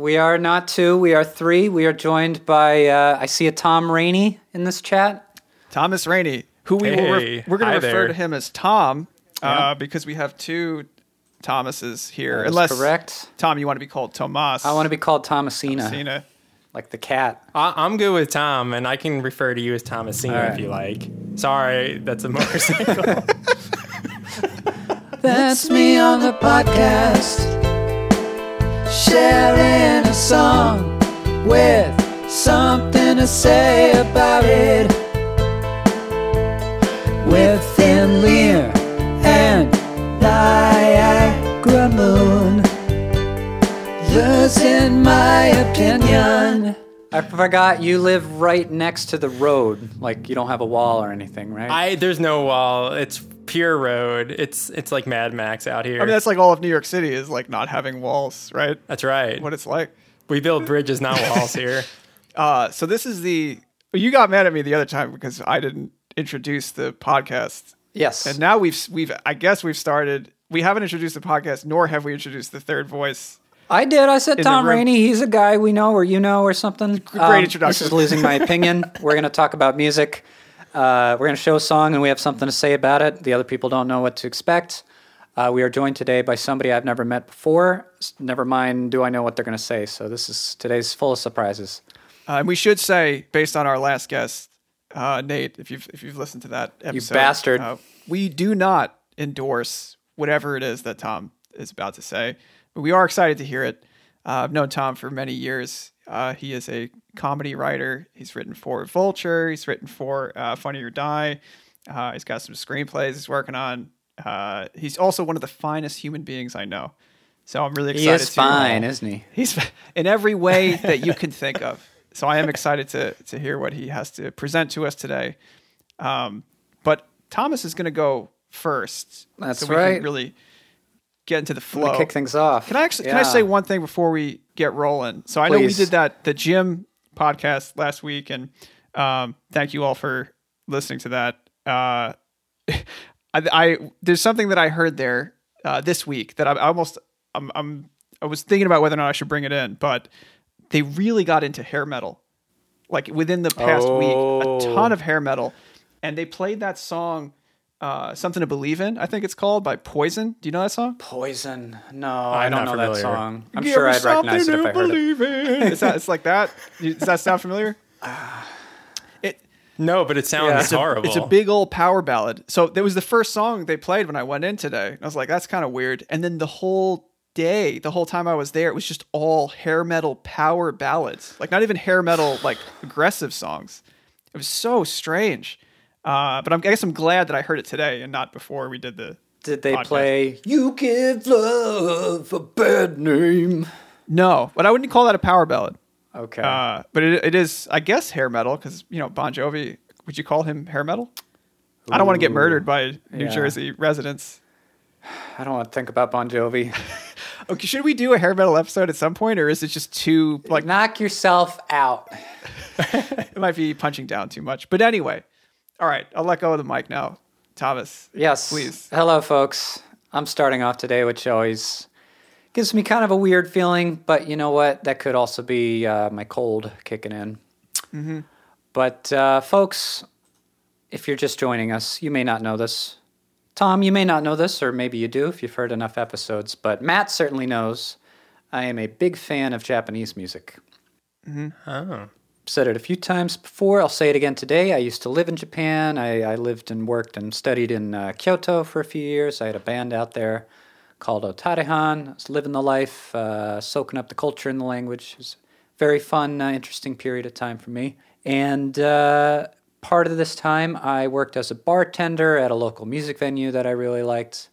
We are not two, we are three. We are joined by, uh, I see a Tom Rainey in this chat. Thomas Rainey, who we will re- Hey, we're going to refer there. to him as Tom Yeah. uh, because we have two Thomases here. That is Unless correct. Tom, you want to be called Tomas. I want to be called Thomasina, Cena. like the cat. I, I'm good with Tom, and I can refer to you as Thomasina All right. if you like. Sorry, that's a motorcycle. That's me on the podcast, sharing a song with something to say about it. With Thin Lear and Niagara Moon, losing my opinion. I forgot you live right next to the road. Like you don't have a wall or anything, right? I there's no wall. It's pure road. It's it's like Mad Max out here. I mean, that's like all of New York City is like not having walls, right? That's right. What it's like. we build bridges, not walls here. Uh, so this is the. You got mad at me the other time because I didn't introduce the podcast, yes. and now we've we've I guess we've started. We haven't introduced the podcast, nor have we introduced the third voice. I did. I said Tom. Rainey. He's a guy we know or you know or something. Great introduction. This is losing my opinion. We're going to talk about music. Uh, we're going to show a song and we have something to say about it. The other people don't know what to expect. Uh, we are joined today by somebody I've never met before. Never mind, do I know what they're going to say? So this is today's full of surprises. Uh, and we should say, based on our last guest, uh, Nate, if you've if you've listened to that episode, you bastard. uh, we do not endorse whatever it is that Tom is about to say, but we are excited to hear it. Uh, I've known Tom for many years. Uh, he is a comedy writer. He's written for Vulture. He's written for uh, Funny or Die. Uh, he's got some screenplays he's working on. Uh, he's also one of the finest human beings I know. So I'm really excited. He is to, fine, uh, isn't he? He's in every way that you can think of. So I am excited to to hear what he has to present to us today. Um, but Thomas is going to go first. That's so we right. Can really get into the flow. kick things off. Can I actually can I say one thing before we get rolling? So I know we did that the gym podcast last week, and um, thank you all for listening to that. Uh, I, I there's something that I heard there uh, this week that I, I almost I'm, I'm I was thinking about whether or not I should bring it in, but they really got into hair metal, like within the past week, Oh. a ton of hair metal, and they played that song. Uh, something to believe in, I think it's called by Poison. Do you know that song? Poison. No, I I'm don't not know that song. I'm Give sure I'd recognize it if I heard it. believe in. Is that it's like that? Does that sound familiar? It No, but it sounds Yeah. it's a, horrible. it's a big old power ballad. So that was the first song they played when I went in today. I was like, that's kind of weird. And then the whole day, the whole time I was there, it was just all hair metal power ballads. Like not even hair metal like aggressive songs. It was so strange. Uh, but I'm, I guess I'm glad that I heard it today and not before we did the. Did they podcast. play "You Give Love a Bad Name"? No, but I wouldn't call that a power ballad. Okay. Uh, but it, it is, I guess, hair metal because you know Bon Jovi. Would you call him hair metal? I don't want to get murdered by New yeah. Jersey residents. I don't want to think about Bon Jovi. Okay, should we do a hair metal episode at some point, or is it just too like Knock yourself out. it might be punching down too much? But anyway, all right, I'll let go of the mic now, Thomas. Yes. Please. Hello, folks. I'm starting off today, which always gives me kind of a weird feeling, but you know what? That could also be uh, my cold kicking in. But, uh, folks, if you're just joining us, you may not know this. Tom, you may not know this, or maybe you do if you've heard enough episodes, but Matt certainly knows I am a big fan of Japanese music. oh. Said it a few times before. I'll say it again today. I used to live in Japan. I, I lived and worked and studied in uh, Kyoto for a few years. I had a band out there called Otarehan. I was living the life, uh, soaking up the culture and the language. It was a very fun, uh, interesting period of time for me. And uh, part of this time, I worked as a bartender at a local music venue that I really liked.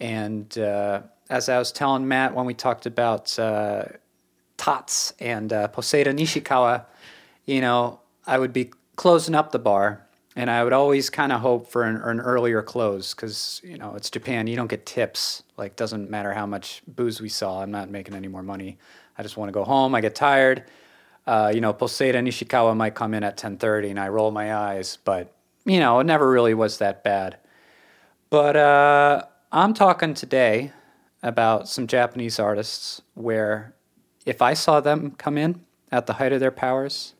And uh, as I was telling Matt when we talked about uh, Tots and uh, Poseida Nishikawa, you know, I would be closing up the bar and I would always kind of hope for an, an earlier close because, you know, it's Japan. You don't get tips. Like, doesn't matter how much booze we saw. I'm not making any more money. I just want to go home. I get tired. Uh, you know, Poseida Nishikawa might come in at 10:30 and I roll my eyes, but you know, it never really was that bad. But uh, I'm talking today about some Japanese artists where if I saw them come in at the height of their powers,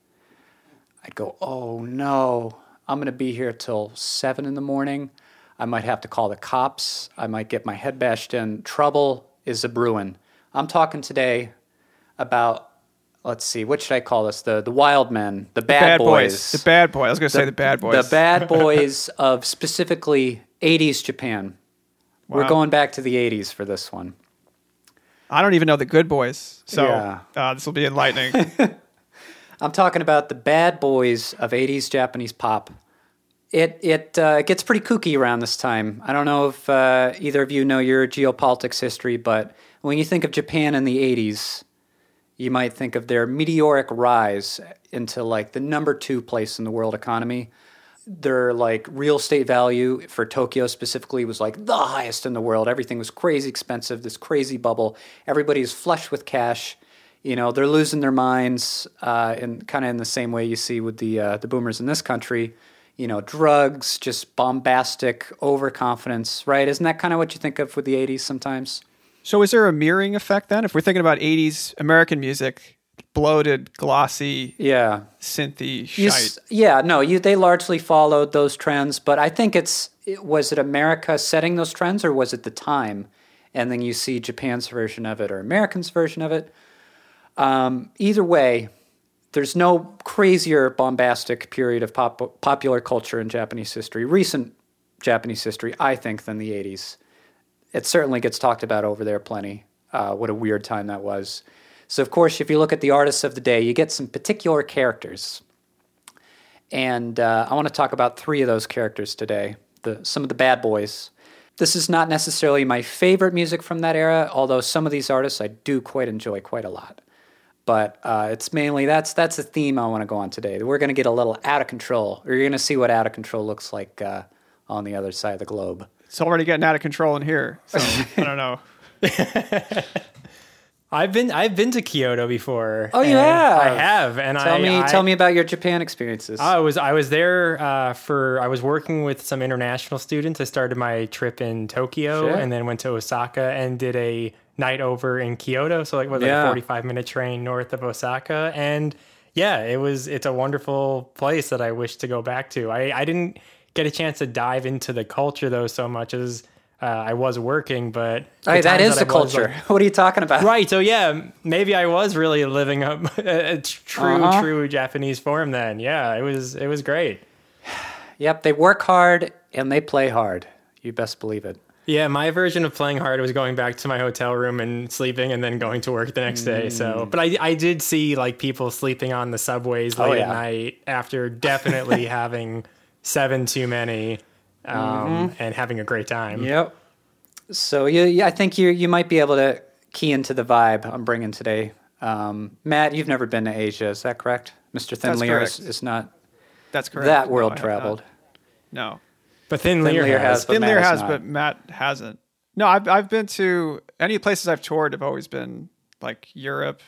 I'd go, oh no, I'm going to be here till seven in the morning. I might have to call the cops. I might get my head bashed in. Trouble is a brewing. I'm talking today about, let's see, what should I call this? The the wild men, the bad, bad boys. boys. The bad boy. I was going to say the bad boys. The bad boys of specifically 80s Japan. We're going back to the 80s for this one. I don't even know the good boys. So Yeah. uh, this will be enlightening. I'm talking about the bad boys of 80s Japanese pop. It it uh, gets pretty kooky around this time. I don't know if uh, either of you know your geopolitics history, but when you think of Japan in the 80s, you might think of their meteoric rise into like the number two place in the world economy. Their like real estate value for Tokyo specifically was like the highest in the world. Everything was crazy expensive, this crazy bubble. Everybody is flush with cash. You know, they're losing their minds, uh, in kind of in the same way you see with the uh, the boomers in this country. You know, drugs, just bombastic overconfidence, right? Isn't that kind of what you think of with the '80s sometimes? so is there a mirroring effect then? If we're thinking about 80s American music, bloated, glossy, Yeah, synthy, shite. yeah, no, you they largely followed those trends, but I think it's it, was it America setting those trends or was it the time, and then you see Japan's version of it or Americans' version of it. Um, either way, there's no crazier bombastic period of pop, popular culture in Japanese history, recent Japanese history, I think, than the '80s. It certainly gets talked about over there plenty. Uh, what a weird time that was. So, of course, if you look at the artists of the day, you get some particular characters. And uh, I want to talk about three of those characters today. The, some of the bad boys. This is not necessarily my favorite music from that era, although some of these artists I do quite enjoy quite a lot. But uh, it's mainly that's that's the theme I want to go on today. We're going to get a little out of control, or you're going to see what out of control looks like uh, on the other side of the globe. It's already getting out of control in here. So I don't know. I've been I've been to Kyoto before. Oh, yeah. I have, and Tell I me, I, tell me about your Japan experiences. I was I was there uh, for I was working with some international students. I started my trip in Tokyo Sure. and then went to Osaka and did a night over in Kyoto. So like what like a forty five minute train north of Osaka and yeah, it was it's a wonderful place that I wish to go back to. I, I didn't get a chance to dive into the culture though so much as uh, I was working, but the Hey, that the I was, culture. like- what are you talking about? Right. So yeah, maybe I was really living up a true, Uh-huh. true Japanese form then. Yeah, it was, it was great. Yep, they work hard and they play hard. You best believe it. Yeah, my version of playing hard was going back to my hotel room and sleeping, and then going to work the next day. So, but I, I did see like people sleeping on the subways Mm. Oh, late yeah. at night after definitely having seven too many, um, and having a great time. Yep. So you, yeah, I think you you might be able to key into the vibe I'm bringing today. Um, Matt, you've never been to Asia, is that correct? Mr. Thin Lear is, is not That's correct. that world I have traveled. not. No. But Thin Thin Lear Lear has. has- But Thin Matt Lear has has, not. but Matt hasn't. No, I've I've been to any places I've toured have always been like Europe.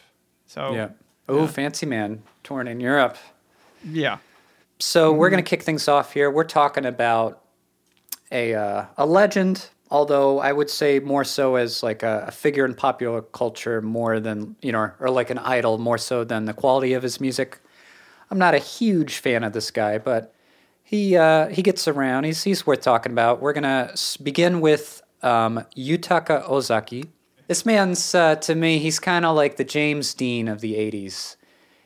So Yeah. Oh, fancy man, torn in Europe. yeah. So we're Mm-hmm. going to kick things off here. We're talking about a uh, a legend, although I would say more so as like a, a figure in popular culture more than you know, or like an idol more so than the quality of his music. I'm not a huge fan of this guy, but he uh, he gets around. He's he's worth talking about. We're gonna begin with um, Yutaka Ozaki. This man's uh, to me, he's kind of like the James Dean of the '80s.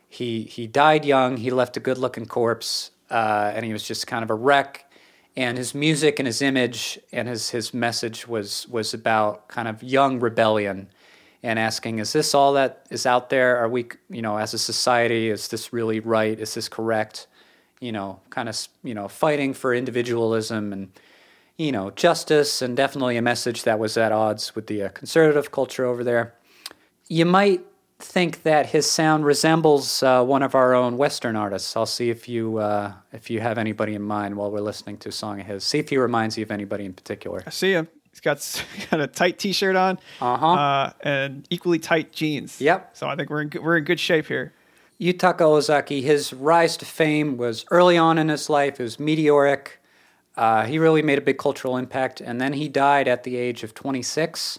He he died young. He left a good-looking corpse, uh, and he was just kind of a wreck. And his music and his image and his his message was was about kind of young rebellion, and asking, is this all that is out there? Are we, you know, as a society, is this really right? Is this correct? You know, kind of, you know, fighting for individualism and you know, justice and definitely a message that was at odds with the uh, conservative culture over there. You might think that his sound resembles uh, one of our own Western artists. I'll see if you uh, if you have anybody in mind while we're listening to a song of his. See if he reminds you of anybody in particular. I see him. He's got got a tight T-shirt on, Uh-huh. uh, and equally tight jeans. Yep. So I think we're in we're in good shape here. Yutaka Ozaki, his rise to fame was early on in his life. It was meteoric. Uh, he really made a big cultural impact, and then he died at the age of 26.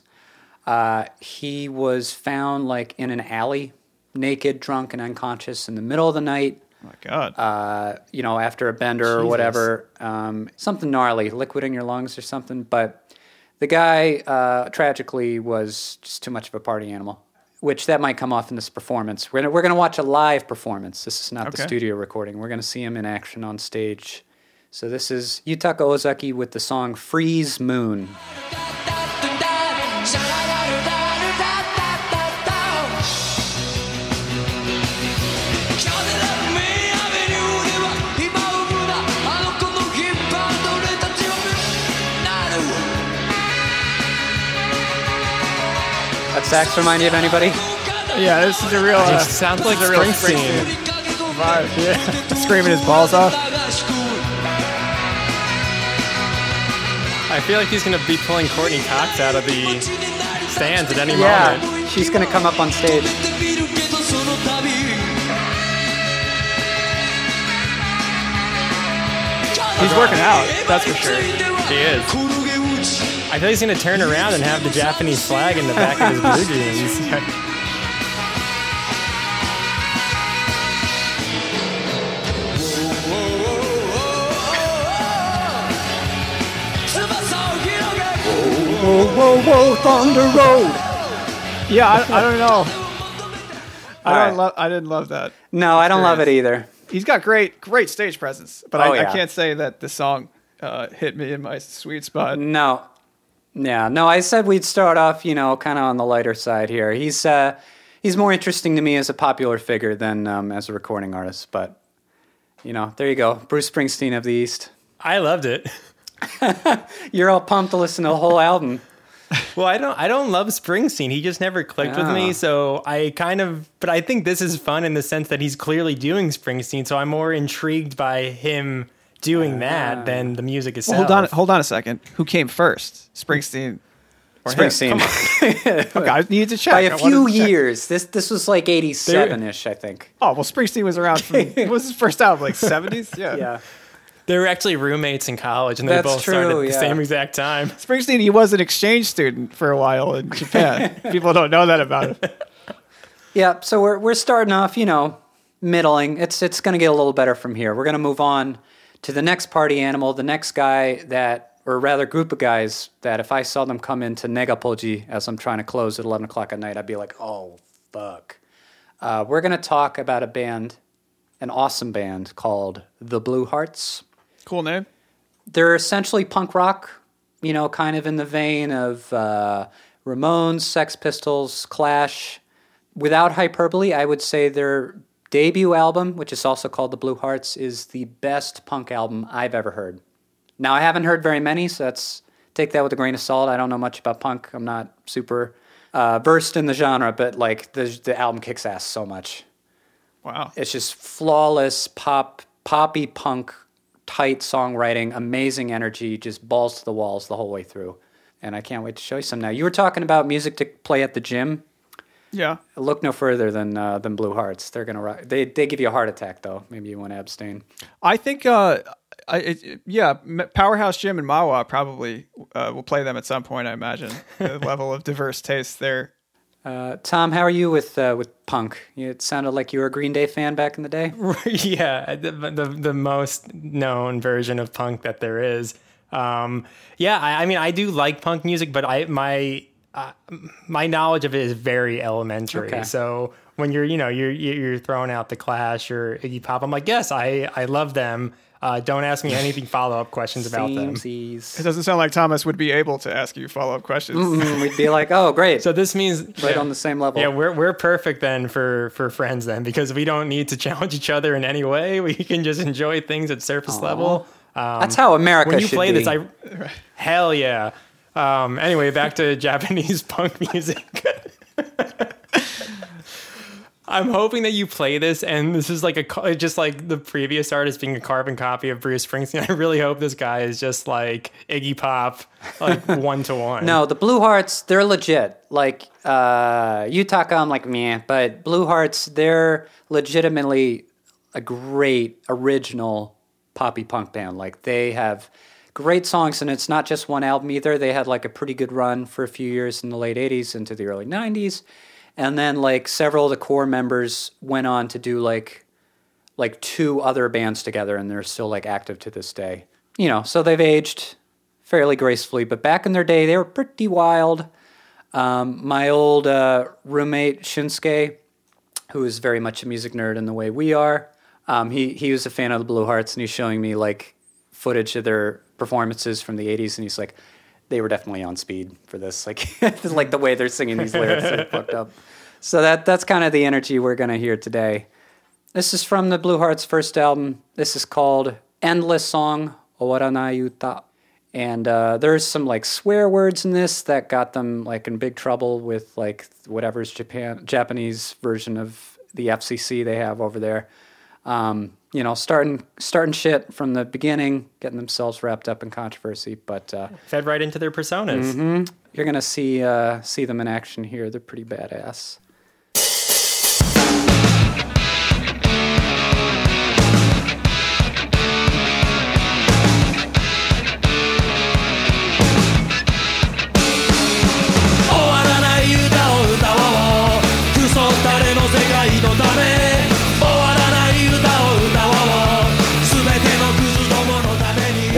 Uh, he was found like in an alley, naked, drunk, and unconscious in the middle of the night. Oh my God. Uh, you know, after a bender or whatever, um, something gnarly, liquid in your lungs or something. But the guy uh, tragically was just too much of a party animal, which that might come off in this performance. We're gonna, we're gonna watch a live performance. This is not the studio recording. We're gonna see him in action on stage. So this is Yutaka Ozaki with the song "Freeze Moon." Sax remind you of anybody? yeah, this is a real. Uh, It sounds like a real Springsteen. vibe. Yeah. Screaming his balls off. I feel like he's gonna be pulling Courteney Cox out of the stands at any moment. Yeah, she's gonna come up on stage. He's working out. That's for sure. He is. I feel he's gonna turn around and have the Japanese flag in the back of his blue jeans. Whoa, whoa, whoa, Thunder Road. Yeah, I, I don't know. I don't right. love. I didn't love that. No, I don't love it either. He's got great, great stage presence, but Oh, I, yeah. I can't say that the song uh, hit me in my sweet spot. No. Yeah, no, I said we'd start off, you know, kind of on the lighter side here. He's uh he's more interesting to me as a popular figure than um, as a recording artist, but you know, there you go. Bruce Springsteen of the East. I loved it. You're all pumped to listen to the whole album. Well, I don't I don't love Springsteen. He just never clicked with Ah. me. So I kind of but I think this is fun in the sense that he's clearly doing Springsteen. So I'm more intrigued by him doing that then the music itself. Hold on, hold on a second. Who came first, Springsteen? Or him? Springsteen. Okay, I needed to check. By I a wanted few to check. years. This this was like 87ish, I think. Oh well, Springsteen was around. From, what was his first album? Like seventies? Yeah. Yeah. They were actually roommates in college and they That's both started true, at the yeah. same exact time. Springsteen, he was an exchange student for a while in Japan. People don't know that about him. Yeah, so we're we're starting off, you know, middling. It's it's going to get a little better from here. We're going to move on to the next party animal, the next guy that, or rather, group of guys that if I saw them come into Negapoji as I'm trying to close at 11 o'clock at night, I'd be like, oh fuck. Uh, we're going to talk about a band, an awesome band called the Blue Hearts Cool name. they're essentially punk rock, you know, kind of in the vein of uh, Ramones, Sex Pistols, Clash. Without hyperbole, I would say their debut album, which is also called The Blue Hearts, is the best punk album I've ever heard. Now, I haven't heard very many, so that's take that with a grain of salt. I don't know much about punk. I'm not super uh, versed in the genre, but like the the album kicks ass so much. Wow. It's just flawless pop, poppy punk, tight songwriting, amazing energy, just balls to the walls the whole way through. And I can't wait to show you some now. You were talking about music to play at the gym. Yeah. Look no further than uh, than Blue Hearts. They're gonna rock. They they give you a heart attack though. Maybe you want to abstain. I think, uh, I, it, yeah, Powerhouse Gym and Mahwah probably uh, will play them at some point. I imagine the level of diverse taste there. Uh, Tom, how are you with uh, with punk? It sounded like you were a Green Day fan back in the day. yeah, the, the the most known version of punk that there is. Um, yeah, I, I mean, I do like punk music, but I my uh, my knowledge of it is very elementary. Okay. So when you're you know you're you're throwing out the Clash or Iggy Pop, I'm like, yes, I I love them. Uh, don't ask me anything follow up questions about them. It doesn't sound like Thomas would be able to ask you follow up questions. Mm, We'd be like, oh, great, So this means right yeah. on the same level. Yeah, we're we're perfect then for for friends then because we don't need to challenge each other in any way. We can just enjoy things at surface level. Um, That's how America when you should play be. this, I hell yeah. Um, anyway, back to Japanese punk music. I'm hoping that you play this, and this is like a just like the previous artist being a carbon copy of Bruce Springsteen. I really hope this guy is just like Iggy Pop, like one to one. No, the Blue Hearts, they're legit. Like uh Yutaka, I'm like, meh. But Blue Hearts, they're legitimately a great original poppy punk band. Like they have great songs, and it's not just one album either. They had like a pretty good run for a few years in the late '80s into the early '90s, and then like several of the core members went on to do like like two other bands together, and they're still like active to this day. You know, so they've aged fairly gracefully, but back in their day, they were pretty wild. Um, my old uh, roommate Shinsuke, who is very much a music nerd in the way we are, um, he he was a fan of the Blue Hearts, and he's showing me like footage of their performances from the '80s, and he's like, they were definitely on speed for this, like like the way they're singing these lyrics, they're fucked up. So that that's kind of the energy we're gonna hear today. This is from the Blue Hearts' first album. This is called "Endless Song Owaranai Uta." And uh, there's some like swear words in this that got them like in big trouble with like whatever's Japan Japanese version of the FCC they have over there. Um, you know, starting starting shit from the beginning, getting themselves wrapped up in controversy. But uh, Fed right into their personas. Mm-hmm. you're gonna see uh, see them in action here. They're pretty badass.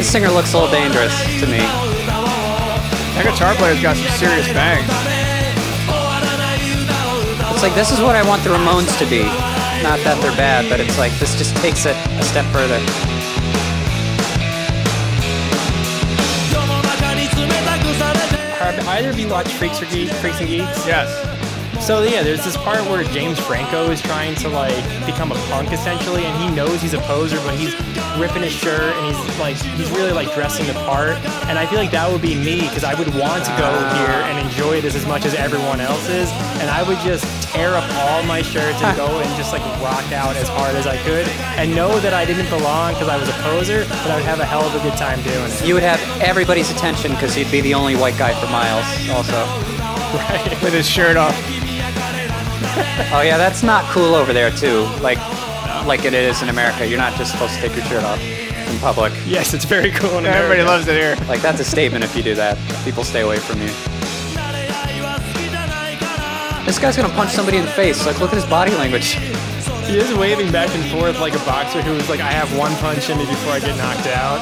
singer looks a little dangerous to me. That guitar player's got some serious bangs. It's like this is what I want the Ramones to be. Not that they're bad, but it's like this just takes it a step further. Have either of you watched Freaks or Geek, Freaks and Geeks? Yes. So yeah, there's this part where James Franco is trying to like become a punk essentially, and he knows he's a poser, but he's ripping his shirt and he's like he's really like dressing the part. And I feel like that would be me because I would want to go here ah. and enjoy this as much as everyone else is, and I would just tear up all my shirts and go and just like rock out as hard as I could, and know that I didn't belong because I was a poser, but I would have a hell of a good time doing it. You would have everybody's attention because you'd be the only white guy for miles. Also, With his shirt off. oh yeah, that's not cool over there too. Like, like it is in America. You're not just supposed to take your shirt off in public. Yes, it's very cool in Everybody loves it here. Like that's a statement if you do that. People stay away from you. This guy's gonna punch somebody in the face. Like, look at his body language. He is waving back and forth like a boxer who's like, I have one punch in me before I get knocked out.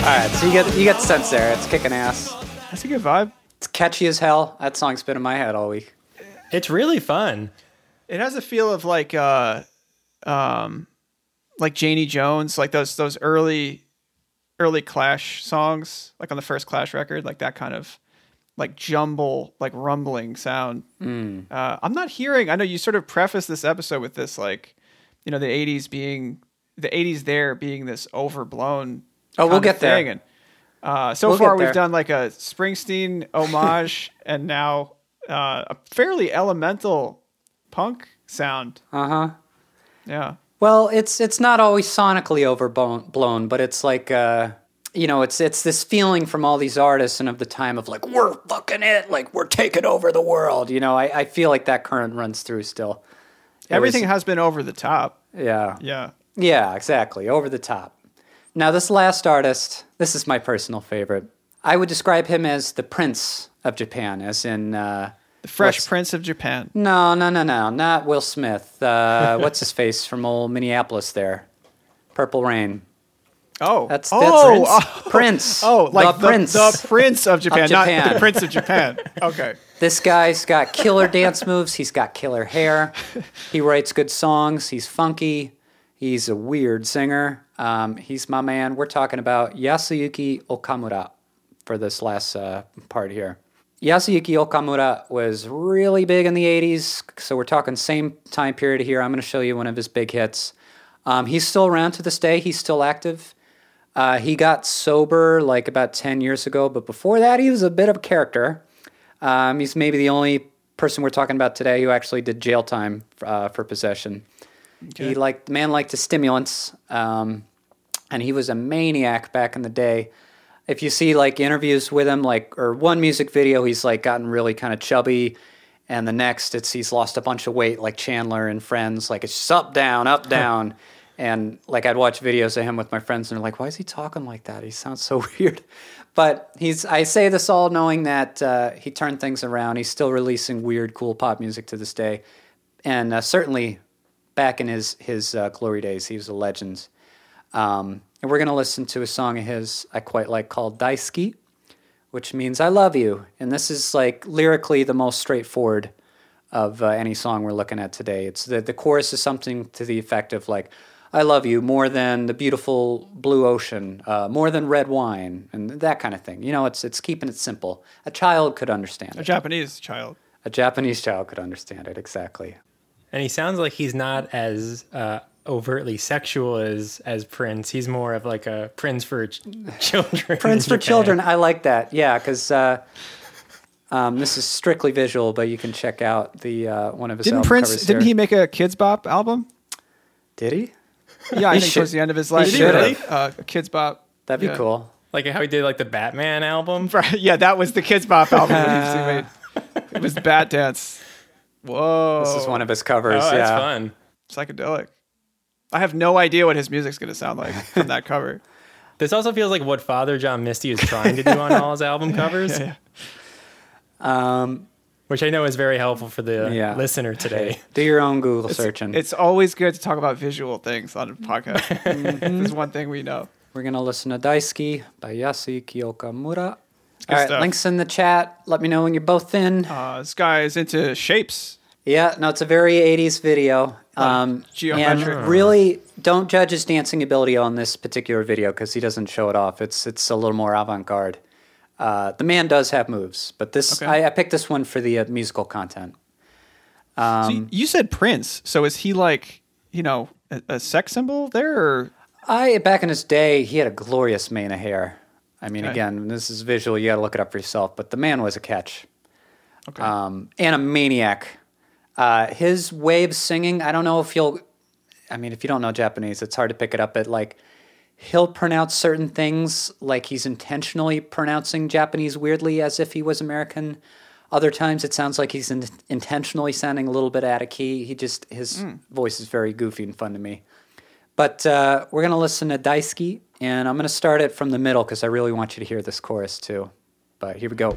All right, so you get you get the sense there. It's kicking ass. That's a good vibe. It's catchy as hell. That song's been in my head all week. It's really fun. It has a feel of like uh um like Janie Jones, like those those early early Clash songs, like on the first Clash record, like that kind of like jumble, like rumbling sound. Uh, I'm not hearing. I know you sort of preface this episode with this, like you know, the '80s being the '80s there being this overblown. Oh, we'll get there. And uh, so We'll far, we've done like a Springsteen homage, and now uh, a fairly elemental punk sound. Uh huh. Yeah. Well, it's it's not always sonically overblown, but it's like uh, you know, it's it's this feeling from all these artists and of the time of like we're fucking it, like we're taking over the world. You know, I, I feel like that current runs through still. It Everything was- has been over the top. yeah, Yeah. yeah, exactly, over the top. Now, this last artist, this is my personal favorite. I would describe him as the prince of Japan, as in. Uh, The Fresh What's- Prince of Japan. no, no, no, no, not Will Smith. Uh, what's his face from old Minneapolis there? Purple Rain. Oh. That's that's oh, Prince. Prince. Oh, like the Prince. The, Prince of Japan, not Japan. the Prince of Japan. Okay. This guy's got killer dance moves. He's got killer hair. He writes good songs. He's funky. He's a weird singer. Um, he's my man. We're talking about Yasuyuki Okamura for this last uh, part here. Yasuyuki Okamura was really big in the 80s, so we're talking same time period here. I'm going to show you one of his big hits. Um, he's still around to this day. He's still active. Uh, he got sober like about 10 years ago, but before that, he was a bit of a character. Um, he's maybe the only person we're talking about today who actually did jail time uh, for possession. He liked the man liked his stimulants, um, and he was a maniac back in the day. If you see like interviews with him, like or one music video, he's like gotten really kind of chubby, and the next it's he's lost a bunch of weight, like Chandler and Friends. Like it's just up down, up down, And like I'd watch videos of him with my friends, and they're like, "Why is he talking like that? He sounds so weird." But he's. I say this all knowing that uh, he turned things around. He's still releasing weird, cool pop music to this day, and uh, certainly back in his his uh, glory days, he was a legend. Um, and we're gonna listen to a song of his I quite like called Daisuki, which means I love you. And this is like lyrically the most straightforward of uh, any song we're looking at today. It's the the chorus is something to the effect of like, "I love you more than the beautiful blue ocean, uh, more than red wine," and that kind of thing. You know, it's it's keeping it simple. A child could understand it. A it. Japanese child. A Japanese child could understand it exactly. And he sounds like he's not as uh, overtly sexual as as Prince. He's more of like a Prince for ch- children. Prince for children. I like that. Yeah, because uh, um, this is strictly visual, but you can check out the uh, one of his. Didn't album Prince? Didn't here. he make a Kidz Bop album? Did he? Yeah, I He think should- towards the end of his life, he he did should a, uh, Kidz Bop. That'd be Yeah. cool. Like how he did like the Batman album. Right, yeah, that was the Kidz Bop album. that made. It was Bat Dance. Whoa, This is one of his covers. Oh, that's yeah. fun. psychedelic. I have no idea what his music's going to sound like from that cover. This also feels like what Father John Misty is trying to do on all his album covers, Yeah, Um, which I know is very helpful for the Yeah. listener today. do your own Google searching. It's always good to talk about visual things on a podcast. Mm-hmm. There's one thing we know. We're gonna listen to Daisuki by Yasuyuki Okamura. good All right, stuff. links in the chat. Let me know when you're both in. Uh, this guy is into shapes. Yeah, no, it's a very 80s video. Um, geometric. and really, don't judge his dancing ability on this particular video because he doesn't show it off. It's it's a little more avant-garde. Uh, the man does have moves, but this Okay. I, I picked this one for the uh, musical content. Um, you- you said Prince. So is he like, you know, a, a sex symbol there? Or I back in his day, he had a glorious mane of hair. I mean, Okay. again, this is visual. You got to look it up for yourself. But the man was a catch. okay. um, and a maniac. Uh, his way of singing, I don't know if you'll. I mean, if you don't know Japanese, it's hard to pick it up. But like, he'll pronounce certain things like he's intentionally pronouncing Japanese weirdly, as if he was American. Other times, it sounds like he's in, intentionally sounding a little bit out of key. He just his voice is very goofy and fun to me. But uh, we're gonna listen to Daisuki, and I'm gonna start it from the middle because I really want you to hear this chorus too. But here we go.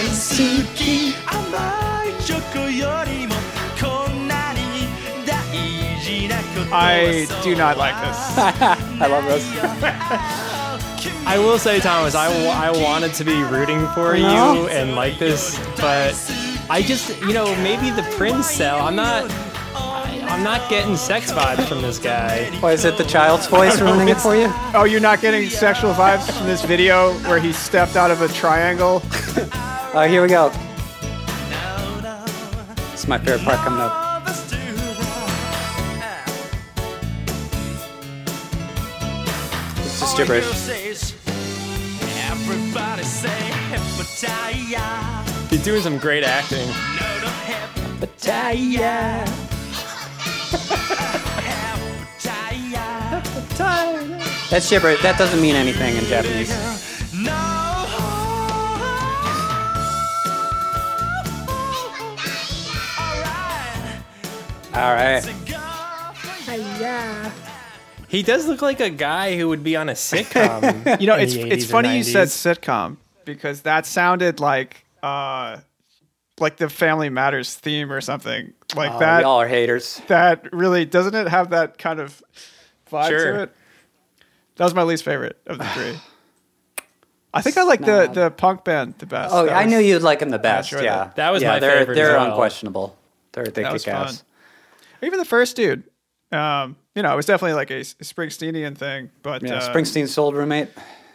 大好き甘いチョコよりもこんなに大事なことは I do not like this. I love this. I will say, Thomas, I, wa- I wanted to be rooting for you No. and like this, but I just, you know, maybe the Prince cell. I'm not. I- I'm not getting sex vibes from this guy. Why is it the child's voice ruining it for you? Oh, you're not getting sexual vibes from this video where he stepped out of a triangle? Oh, here we go. It's my favorite part coming up. It's just gibberish. Everybody say hepatitis. He's doing some great acting. No, no, hepatitis. Hepatitis. That's gibberish. That doesn't mean anything in Japanese. All right. He does look like a guy who would be on a sitcom. You know, it's it's funny you said sitcom because that sounded like uh like the Family Matters theme or something like Oh, that. y'all are haters. That really doesn't it have that kind of vibe Sure. to it? That was my least favorite of the three. I think I like the the punk band the best. Oh, That I was- knew you'd like them the best. enjoyed Yeah, that. That was yeah, my they're, favorite They're as well. unquestionable. They're they That kick ass. fun. Even the first dude. Um, you know, it was definitely like a Springsteenian thing, but Yeah, uh, Springsteen's old roommate.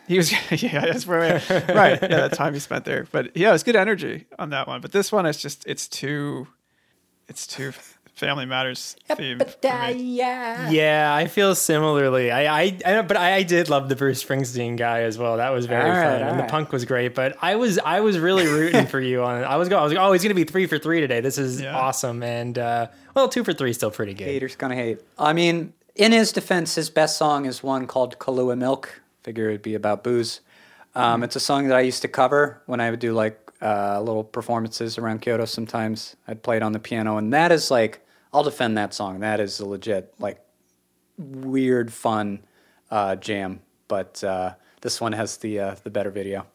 He was yeah, that's where right. Yeah, that time he spent there. But yeah, it was good energy on that one. But this one is just it's too it's too Family Matters theme. for me. Yeah, I feel similarly. I, I, I but I, I did love the Bruce Springsteen guy as well. That was very All right, fun, all and the punk was great. But I was, I was really rooting for you on it. I was going, I was like, oh, he's gonna be three for three today. This is Yeah. awesome. And uh, well, two for three is still pretty good. Haters gonna hate. I mean, in his defense, his best song is one called Kahlua Milk. Figure it'd be about booze. Um, It's a song that I used to cover when I would do like uh, little performances around Kyoto. Sometimes I'd play it on the piano, and that is like I'll defend that song. That is a legit like weird fun uh, jam. But uh, this one has the uh, the better video.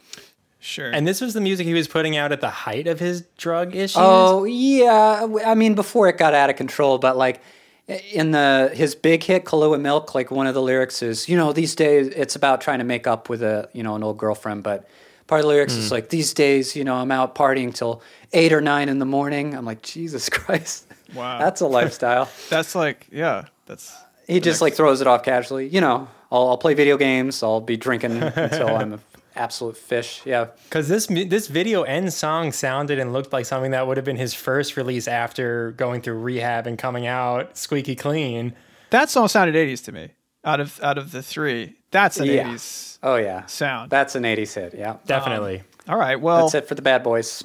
Sure. And this was the music he was putting out at the height of his drug issues. Oh yeah, I mean before it got out of control, but like in the his big hit Kahlua Milk, like one of the lyrics is, you know, these days it's about trying to make up with a you know an old girlfriend, but part of the lyrics is like these days, you know, I'm out partying till eight or nine in the morning. I'm like Jesus Christ, Wow. that's a lifestyle. that's like yeah, that's he just like throws it off casually. You know, I'll, I'll play video games, I'll be drinking until I'm an absolute fish. Yeah. Because this this video and song sounded and looked like something that would have been his first release after going through rehab and coming out squeaky clean. that song sounded 80s to me. Out of out of the three, that's an Yeah. 80s Oh yeah. sound. That's an '80s hit. Yeah. Definitely. Um, all right. Well, That's it for the bad boys.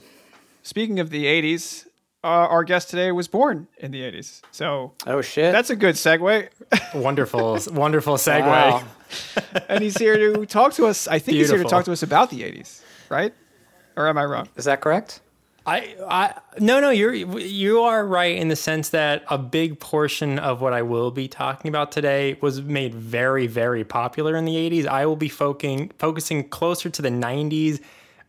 speaking of the 80s, uh, our guest today was born in the 80s. So Oh shit. that's a good segue. wonderful, wonderful segue. Wow. and he's here to talk to us. I think he's here to Beautiful. talk to us about the 80s, right? Or am I wrong? Is that correct? I, I, no, no, you're you are right in the sense that a big portion of what I will be talking about today was made very, very popular in the '80s. I will be focusing focusing closer to the '90s,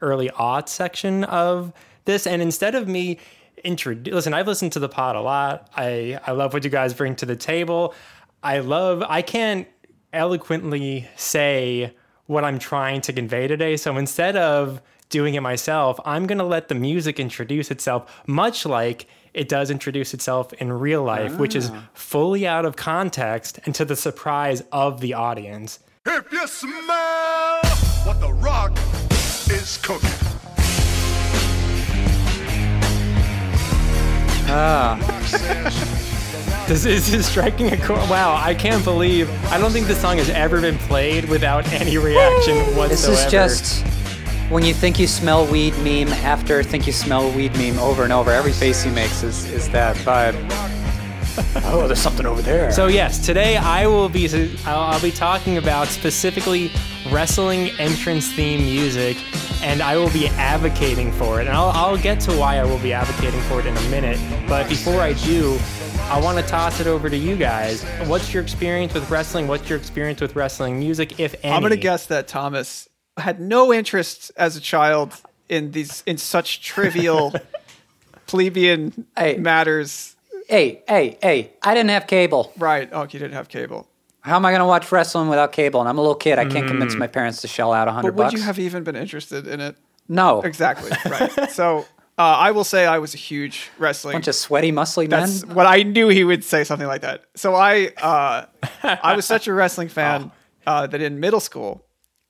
early aughts section of this, and instead of me introduce, listen, I've listened to the pod a lot. I I love what you guys bring to the table. I love. I can't eloquently say what I'm trying to convey today. So instead of doing it myself, I'm going to let the music introduce itself, much like it does introduce itself in real life, which is ah. fully out of context and to the surprise of the audience. If you smell what the rock is cooking. Ah, This is is striking a chord. Wow, I can't believe. I don't think this song has ever been played without any reaction whatsoever. this is just when you think you smell weed meme after think you smell weed meme over and over. Every face he makes is, is that vibe. oh, there's something over there. So yes, today I will be I'll, I'll be talking about specifically wrestling entrance theme music, and I will be advocating for it. And I'll, I'll get to why I will be advocating for it in a minute. But before I do, I want to toss it over to you guys. What's your experience with wrestling? What's your experience with wrestling music, if any? I'm going to guess that Thomas had no interest as a child in these in such trivial plebeian Hey. matters. Hey, hey, hey! I didn't have cable. Right. Oh, you didn't have cable. How am I going to watch wrestling without cable? And I'm a little kid. I can't convince my parents to shell out a But hundred would bucks. you have even been interested in it? no, Exactly. Right. so uh, I will say I was a huge wrestling. bunch of sweaty, muscly men. That's what I knew he would say something like that. So I, uh, I was such a wrestling fan uh, that in middle school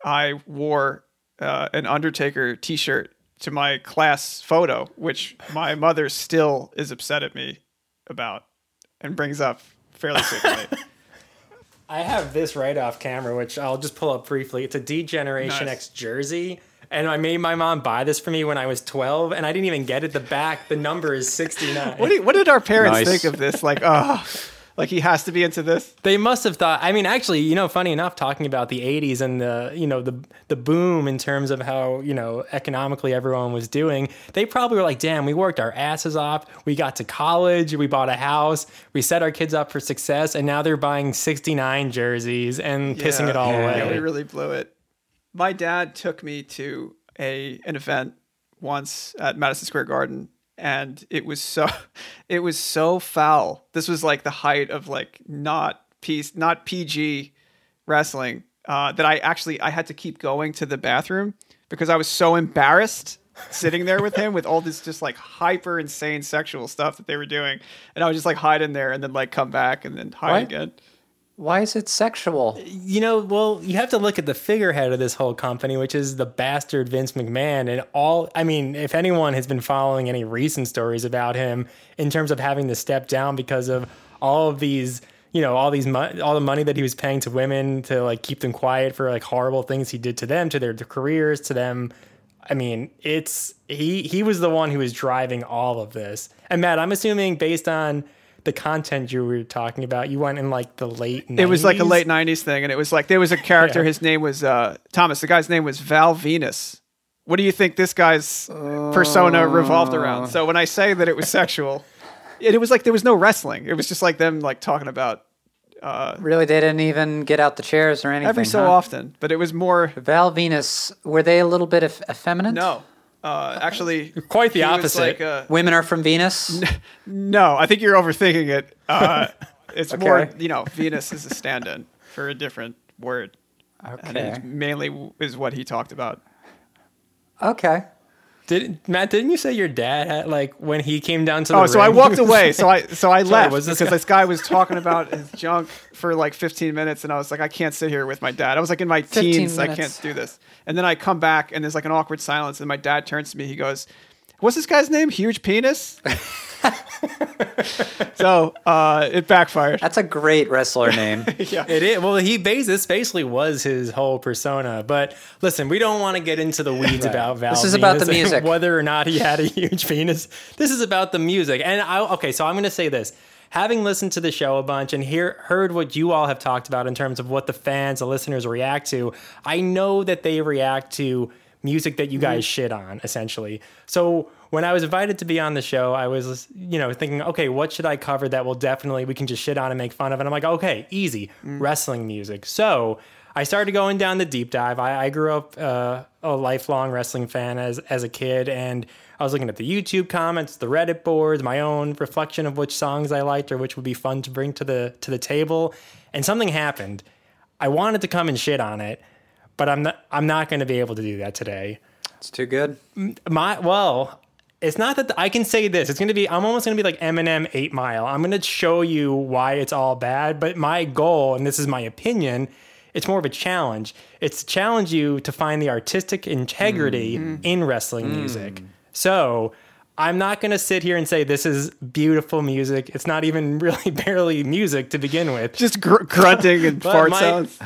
I wore uh, an Undertaker T-shirt to my class photo, which my mother still is upset at me about and brings up fairly frequently. I have this right off camera, which I'll just pull up briefly. It's a D Generation Nice. X jersey. And I made my mom buy this for me when I was 12, and I didn't even get it. The back, the number is 69. what, do what did our parents Nice. think of this? Like, oh, like he has to be into this. they must have thought. I mean, actually, you know, funny enough, talking about the '80s and the, you know, the the boom in terms of how you know economically everyone was doing, they probably were like, "Damn, we worked our asses off. We got to college. We bought a house. We set our kids up for success, and now they're buying '69 jerseys and pissing it all Yeah, Yeah, away." we really blew it. My dad took me to a an event once at Madison Square Garden, and it was so it was so foul. This was like the height of like not piece not PG wrestling uh, that I actually I had to keep going to the bathroom because I was so embarrassed sitting there with him with all this just like hyper insane sexual stuff that they were doing, and I would just like hide in there and then like come back and then hide What? again. Why is it sexual? You know, well, you have to look at the figurehead of this whole company, which is the bastard Vince McMahon. And all, I mean, if anyone has been following any recent stories about him in terms of having to step down because of all of these, you know, all these, mo- all the money that he was paying to women to like keep them quiet for like horrible things he did to them, to their, their careers, to them. I mean, it's he he was the one who was driving all of this. And Matt, I'm assuming based on the content you were talking about, you went in like the late. 90s? It was like a late '90s thing, and it was like there was a character. Yeah. His name was uh, Thomas. The guy's name was Val Venis. What do you think this guy's persona revolved around? So when I say that it was sexual, it, it was like there was no wrestling. It was just like them like talking about Really, they didn't even get out the chairs or anything. every so huh? often, but it was more Val Venis, were they a little bit eff- effeminate? no. Uh, actually, Quite the opposite. Like, uh, Women are from Venus. no, I think you're overthinking it. Uh, it's more, you know, Venus is a stand-in for a different word, and it Okay. mainly is what he talked about. Okay. Did Matt? Didn't you say your dad had like when he came down to the Oh, so I walked he was- away. So I so I left was this because guy- this guy was talking about his junk for like 15 minutes, and I was like, I can't sit here with my dad. I was like in my 15 teens, I can't do this. And then I come back, and there's like an awkward silence, and my dad turns to me. He goes, "What's this guy's name? Huge penis." so uh, it backfired. That's a great wrestler name. yeah. It is. Well, he bas this basically was his whole persona. But listen, we don't want to get into the weeds about Val. This is about the music. whether or not he had a huge penis. This is about the music. And I okay, so I'm going to say this. Having listened to the show a bunch and hear heard what you all have talked about in terms of what the fans, the listeners react to, I know that they react to music that you guys shit on, essentially. So when I was invited to be on the show, I was, you know, thinking, okay, what should I cover that will definitely we can just shit on and make fun of? And I'm like, okay, easy, wrestling music. So I started going down the deep dive. I, I grew up uh, a lifelong wrestling fan as as a kid, and I was looking at the YouTube comments, the Reddit boards, my own reflection of which songs I liked or which would be fun to bring to the to the table. And something happened. I wanted to come and shit on it, but I'm not. I'm not going to be able to do that today It's too good. my well it's not that I can say this. It's going to be. I'm almost going to be like Eminem Eight Mile. I'm going to show you why it's all bad. But my goal, and this is my opinion, it's more of a challenge. It's to challenge you to find the artistic integrity mm-hmm. in wrestling mm. music. So I'm not going to sit here and say this is beautiful music. It's not even really barely music to begin with. Just gr- grunting and fart my- sounds.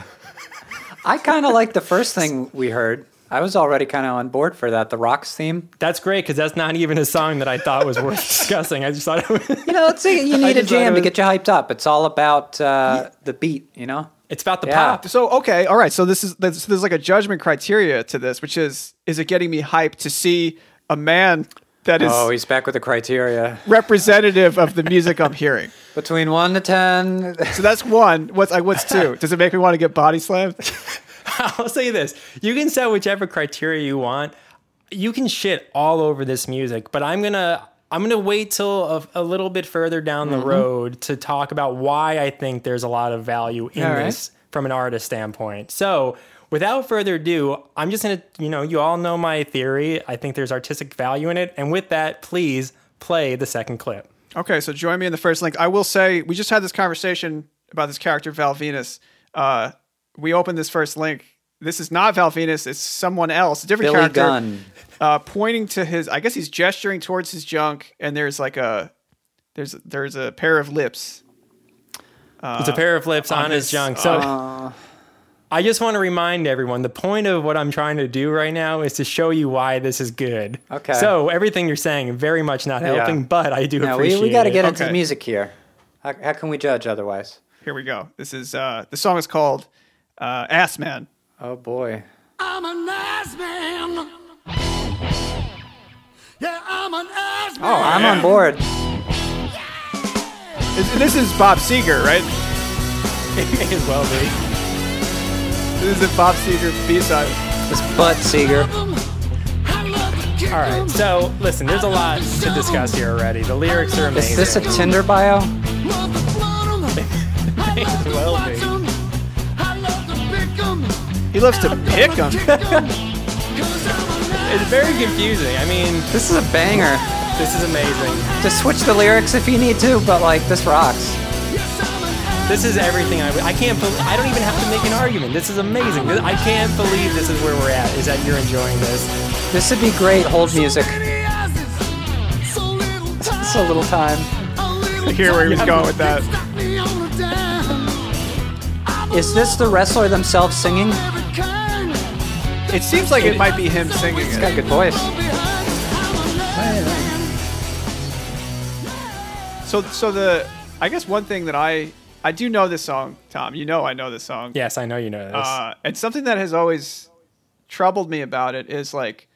I kind of like the first thing we heard. I was already kind of on board for that. The Rocks theme. That's great because that's not even a song that I thought was worth discussing. I just thought it was. You know, it's, you need a jam it to get you hyped up. It's all about uh, the beat, you know? It's about the Yeah. pop. So okay, all right. So this is there's, there's like a judgment criteria to this, which is is it getting me hyped to see a man that is Oh, he's back with the criteria. representative of the music I'm hearing? Between 1 to 10. So that's one. What's like what's two? Does it make me want to get body slammed? I'll say this: you can set whichever criteria you want. You can shit all over this music, but I'm gonna I'm gonna wait till a, a little bit further down Mm-hmm. the road to talk about why I think there's a lot of value in All right. this from an artist standpoint. So. Without further ado, I'm just gonna, you know, you all know my theory. I think there's artistic value in it. And with that, please play the second clip. Okay, so join me in the first link. I will say we just had this conversation about this character Val Venis. Uh, we opened this first link. This is not Val Venis. It's someone else, a different Billy character, Gunn. uh, pointing to his. I guess he's gesturing towards his junk, and there's like a there's there's a pair of lips. It's a pair of lips on, his his- junk. So Uh, I just want to remind everyone the point of what I'm trying to do right now is to show you why this is good. Okay. So everything you're saying very much not helping, but I do now, we, appreciate we got to it. get into Okay. the music here. How, how can we judge otherwise? Here we go. This is uh, the song is called uh, "Ass Man." Oh, boy. I'm a nice man. Yeah, I'm an ass man. Oh, I'm on board. This- This is Bob Seger, right? It may as well be. This is a Bob Seger B-side. This butt, Seger. All right. So listen, there's a lot to discuss here already. The lyrics are amazing. Is this a Tinder bio? well be. He loves to pick them. It's very confusing. I mean, This is a banger. this is amazing. Just switch the lyrics if you need to, but like, this rocks. This is everything I. I can't. bel I don't even have to make an argument. This is amazing. I can't believe this is where we're at. Is that you're enjoying this? This would be great hold music. So little time. I hear where he was going with that. Is this the wrestler themselves singing? It seems like it might be him singing He's got a good voice. So, so the I guess one thing that I I do know this song, Tom. You know I know this song. Yes, I know you know this. Uh, and something that has always troubled me about it is like,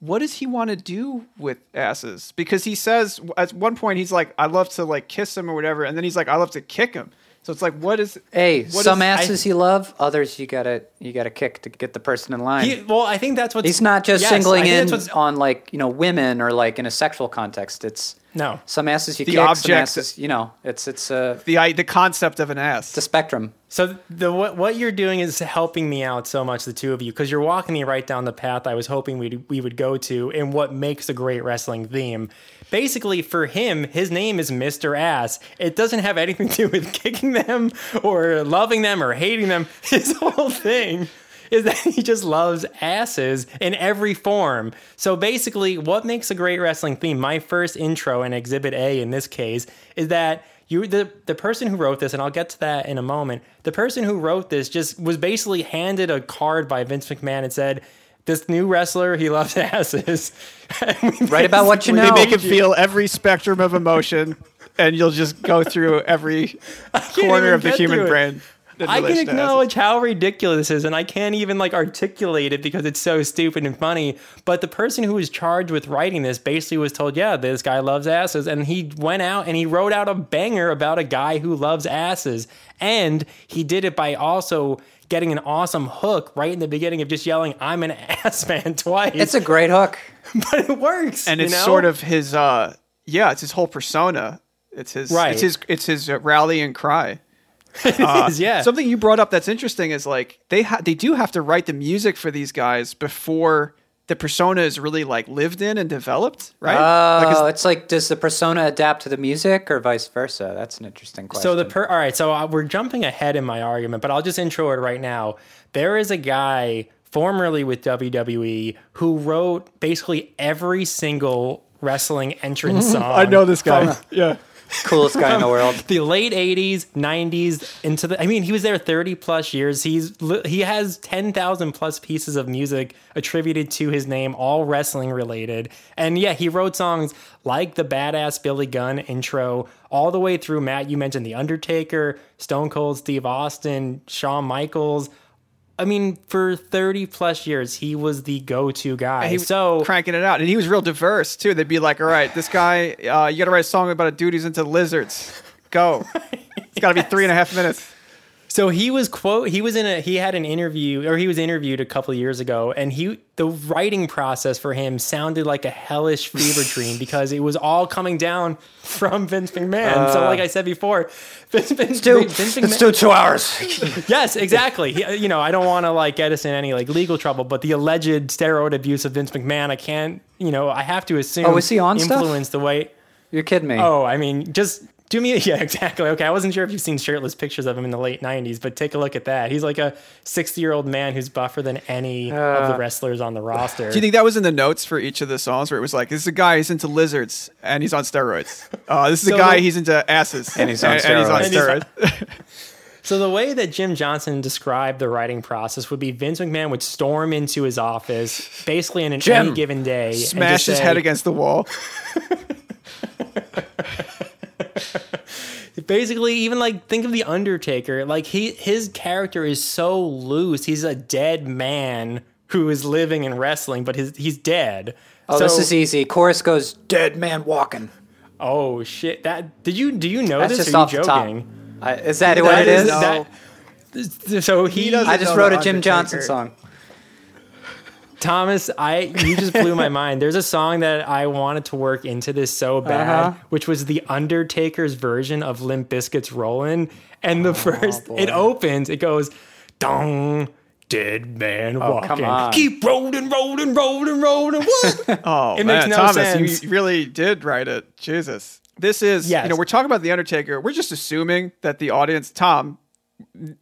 what does he want to do with asses? Because he says at one point he's like, I love to like kiss him or whatever, and then he's like, I love to kick him. So it's like, what is? Hey, what some is- asses you love, others you gotta you gotta kick to get the person in line. He- well, I think that's what He's not just yes, singling in that's on like you know women or like in a sexual context. It's No. some asses you The kick, some objects- asses you know. It's it's a the i- the concept of an ass. it's a spectrum. So the what what you're doing is helping me out so much, the two of you, because you're walking me right down the path I was hoping we we would go to, and what makes a great wrestling theme. Basically, for him, his name is Mr. Ass. It doesn't have anything to do with kicking them or loving them or hating them. His whole thing is that he just loves asses in every form. So basically, what makes a great wrestling theme? My first intro and Exhibit A in this case is that you the the person who wrote this, and I'll get to that in a moment. The person who wrote this just was basically handed a card by Vince McMahon and said. This new wrestler, he loves asses. And we Write about what you basically- know. they make him feel every spectrum of emotion, and you'll just go through every corner of the human brain. In I can relation to acknowledge how ridiculous this is, and I can't even like articulate it because it's so stupid and funny. But the person who was charged with writing this basically was told, "Yeah, this guy loves asses," and he went out and he wrote out a banger about a guy who loves asses, and he did it by also getting an awesome hook right in the beginning of just yelling, "I'm an ass man" twice. It's a great hook. but it works, and you it's know? sort of his uh yeah it's his whole persona it's his Right. it's his it's his rallying cry It is, yeah. something you brought up that's interesting is like they ha- they do have to write the music for these guys before the persona is really like lived in and developed right Oh, like is- it's like does the persona adapt to the music or vice versa? That's an interesting question. So the per all right, so uh, we're jumping ahead in my argument, but I'll just intro it right now. There is a guy formerly with WWE who wrote basically every single wrestling entrance song. i know this guy yeah coolest guy in the world. the late 80s 90s into the i mean he was there 30 plus years He's he has 10,000 plus pieces of music attributed to his name all wrestling related and yeah he wrote songs like the badass billy gunn intro all the way through matt you mentioned the undertaker stone cold steve austin shawn michaels I mean, for 30 plus years, he was the go to guy. he was so, cranking it out. And he was real diverse too. They'd be like all right this guy uh, you gotta write a song about a dude who's into lizards. Go. It's gotta be three and a half minutes So he was quote he was in a he had an interview or he was interviewed a couple of years ago and he the writing process for him sounded like a hellish fever dream because it was all coming down from Vince McMahon. so uh. like I said before, Vince, Vince, Do Vince McMahon, do two hours. yes, exactly. He, you know, I don't want to like get us in any like legal trouble, but the alleged steroid abuse of Vince McMahon, I can't, you know, I have to assume Oh, was he on stuff? influenced the way You're kidding me. Oh, I mean, just do me. Yeah, exactly. Okay, I wasn't sure if you've seen shirtless pictures of him in the late '90s, but take a look at that. He's like a 60-year-old man who's buffer than any of Uh, the wrestlers on the roster. Do you think that was in the notes for each of the songs where it was like, this is a guy who's into lizards and he's on steroids. Uh, this is So a guy the- he's into asses And he's on and he's on steroids. steroids. so the way that Jim Johnson described the writing process would be Vince McMahon would storm into his office, basically in an Jim, any given day, and Smash just his say- head against the wall. basically even like think of the undertaker like he his character is so loose he's a dead man who is living and wrestling but his, he's dead oh, this is easy. Chorus goes, "Dead man walking." oh shit that did you do you know That's this just or are off you the top. joking I, is that what it is? that- so he, doesn't- I just wrote a Jim Undertaker. Johnson song. Thomas, I you just blew my mind. There's a song that I wanted to work into this so bad, Uh-huh. which was the Undertaker's version of Limp Bizkit's "Rollin'." And Oh, the first, it opens, it goes, "Dong." Dead man Oh, walking. come on. Keep rolling, rolling, rolling, rolling. What? Oh, It man, makes no Thomas, sense. you really did write it. Jesus. This is, Yes. you know, we're talking about The Undertaker. We're just assuming that the audience, Tom,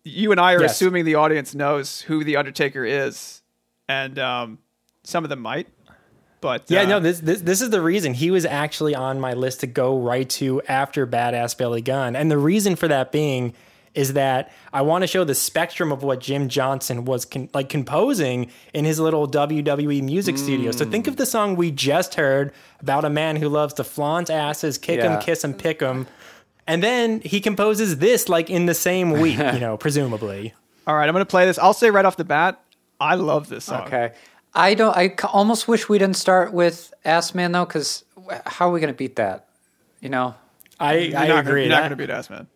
you and I are Yes. assuming the audience knows who The Undertaker is. And um, some of them might. But Yeah, uh, no, this, this this is the reason he was actually on my list to go right to after Badass Billy Gunn, and the reason for that being is that I want to show the spectrum of what Jim Johnson was con- like composing in his little WWE music studio. So think of the song we just heard about a man who loves to flaunt asses, kick 'em, Yeah. kiss 'em, pick 'em, and then he composes this like in the same week, you know, presumably. All right, I'm going to play this. I'll say right off the bat, I love this song. Okay. I don't. I almost wish we didn't start with Ass Man though, because how are we gonna beat that? You know. I, You're I not agree. Gonna, you're not going to beat Ass Man.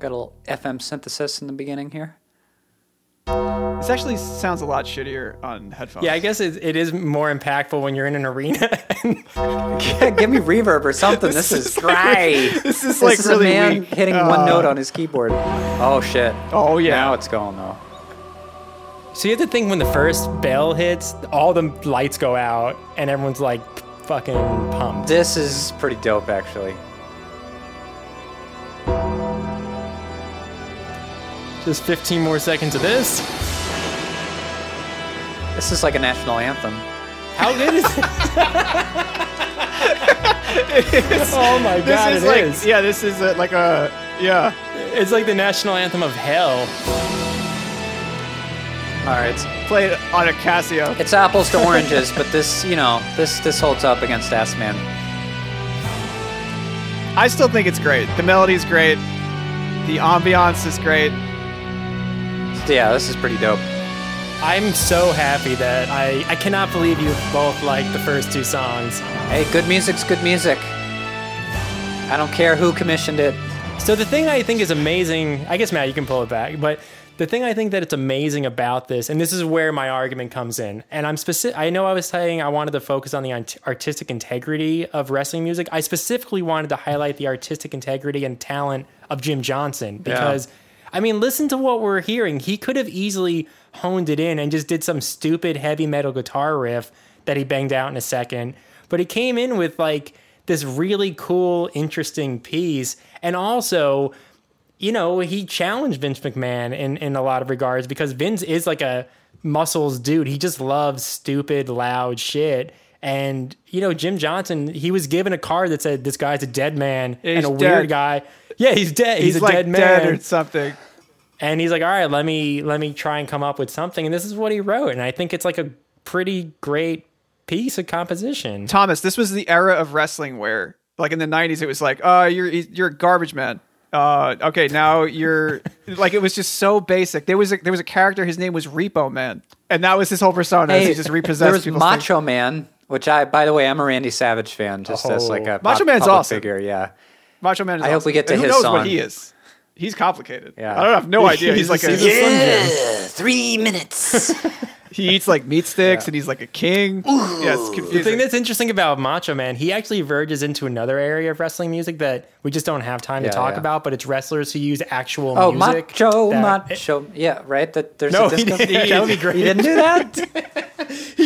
Got a little FM synthesis in the beginning here. This actually sounds a lot shittier on headphones. Yeah, I guess it, it is more impactful when you're in an arena. Yeah, give me reverb or something. This, is great. This is This like is really a man weak. hitting one uh. note on his keyboard. Oh shit. Oh, yeah. Now it's going though. So you have to think when the first bell hits, all the lights go out and everyone's like fucking pumped. This is pretty dope actually. Just 15 more seconds of this. This is like a national anthem. How good is it? oh my god! This god, is it like, is. yeah, this is a, like a, yeah. It's like the national anthem of hell. All right, it's, Play it on a Casio. it's apples to oranges, but this, you know, this this holds up against Ass Man. I still think it's great. The melody's great. The ambiance is great. Yeah, this is pretty dope. I'm so happy that I I cannot believe you both like the first two songs. Hey, good music's good music. I don't care who commissioned it. So the thing I think is amazing, I guess Matt, you can pull it back, but the thing I think that it's amazing about this, and this is where my argument comes in, and I'm specific. I know I was saying I wanted to focus on the artistic integrity of wrestling music. I specifically wanted to highlight the artistic integrity and talent of Jim Johnson because, I mean, listen to what we're hearing. He could have easily honed it in and just did some stupid heavy metal guitar riff that he banged out in a second, but he came in with like this really cool, interesting piece, and also you know, he challenged Vince McMahon in, in a lot of regards because Vince is like a muscles dude. He just loves stupid, loud shit. And, you know, Jim Johnson, he was given a card that said, this guy's a dead man Yeah, and he's a weird guy. Yeah, he's dead. He's, He's, a like dead man. dead or something. and he's like, all right, let me, let me try and come up with something. And this is what he wrote. And I think it's like a pretty great piece of composition. Thomas, this was the era of wrestling where, like in the '90s, it was like, "Oh, you're you're a garbage man." Uh, okay, now you're like it was just so basic. There was a, there was a character. His name was Repo Man, and that was his whole persona. as he just repossessed there was people's Macho Man, which I, by the way, I'm a Randy Savage fan, just as Oh. like a Macho pop- Man's public awesome. figure. Yeah, things. Macho Man. Is I hope awesome. we get to And who his knows what he is. He's complicated. Yeah. I don't have no idea. He's, like a, he's a Slim Jim. three minutes. he eats like meat sticks and he's like a king. yeah, it's The thing that's interesting about Macho Man, he actually verges into another area of wrestling music that we just don't have time Yeah, to talk yeah. about. But it's wrestlers who use actual oh, music. macho, that- macho. Yeah, right. That there's No, a he didn't. That would be great. He didn't do that.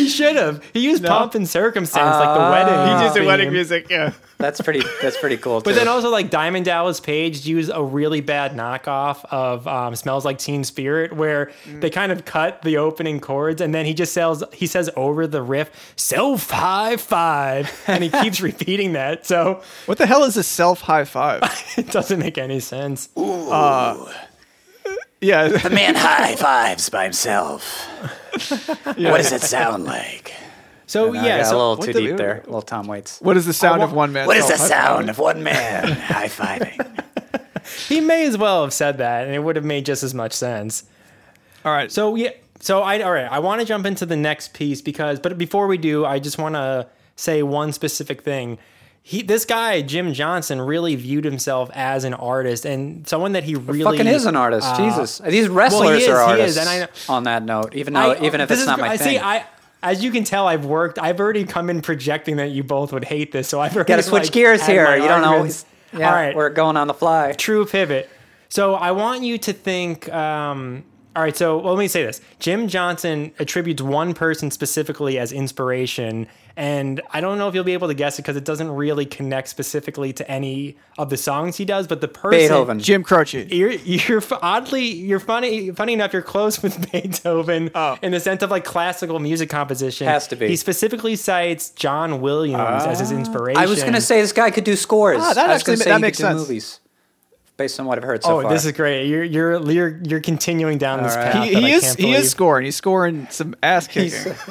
He should have. He used pomp and circumstance like the ah. wedding. he used did theme. wedding music. Yeah. That's pretty. That's pretty cool. But too. then also like Diamond Dallas Page used a really bad knockoff of um, "Smells Like Teen Spirit," where mm. they kind of cut the opening chords and then he just sells. He says over the riff, "Self high five, and he keeps repeating that. So What the hell is a self high five? it doesn't make any sense. Ooh. Uh, yeah. The man high fives by himself. What does it sound like? So No, I yeah, got a little what too the- deep there. A little Tom Waits. What is the sound of one man? What is the sound of one man high fiving? he may as well have said that, and it would have made just as much sense. All right. So yeah, so I all right. I want to jump into the next piece because, but before we do, I just want to say one specific thing. He, this guy Jim Johnson, really viewed himself as an artist and someone that he really Fucking is an artist. uh, Jesus, these wrestlers is, are artists. is, and I know- on that note, even though I- even if it's is not my I thing, See, I as you can tell, I've worked. I've already come in projecting that you both would hate this, so I've already got to switch like, gears here. You don't know. Yeah, All right. we're going on the fly. true pivot. So I want you to think. Um, All right, so well, let me say this. Jim Johnson attributes one person specifically as inspiration, and I don't know if you'll be able to guess it because it doesn't really connect specifically to any of the songs he does. But the person, Beethoven. Jim Croce. You're you're oddly you're funny funny enough. You're close with Beethoven Oh. in the sense of like classical music composition. Has to be. He specifically cites John Williams as his inspiration. I was going to say this guy could do scores. Ah, that I was actually say that makes sense. Movies, based on what I've heard so Oh, far. this is great. You're you're you're you're continuing down this All right. path. He, he is he believe. is scoring. He's scoring some ass kicking.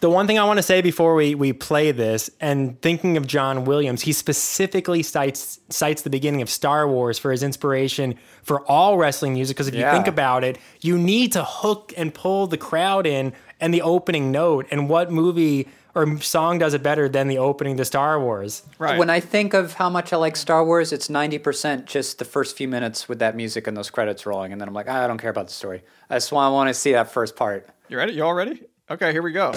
The one thing I want to say before we, we play this, and thinking of John Williams, he specifically cites cites the beginning of Star Wars for his inspiration for all wrestling music. Because if you think about it, you need to hook and pull the crowd in and the opening note. And what movie or song does it better than the opening to Star Wars? right. When I think of how much I like Star Wars, it's 90% just the first few minutes with that music and those credits rolling. And then I'm like, "Ah, I don't care about the story. I just want, I want to see that first part. you ready? You all ready? Okay, here we go.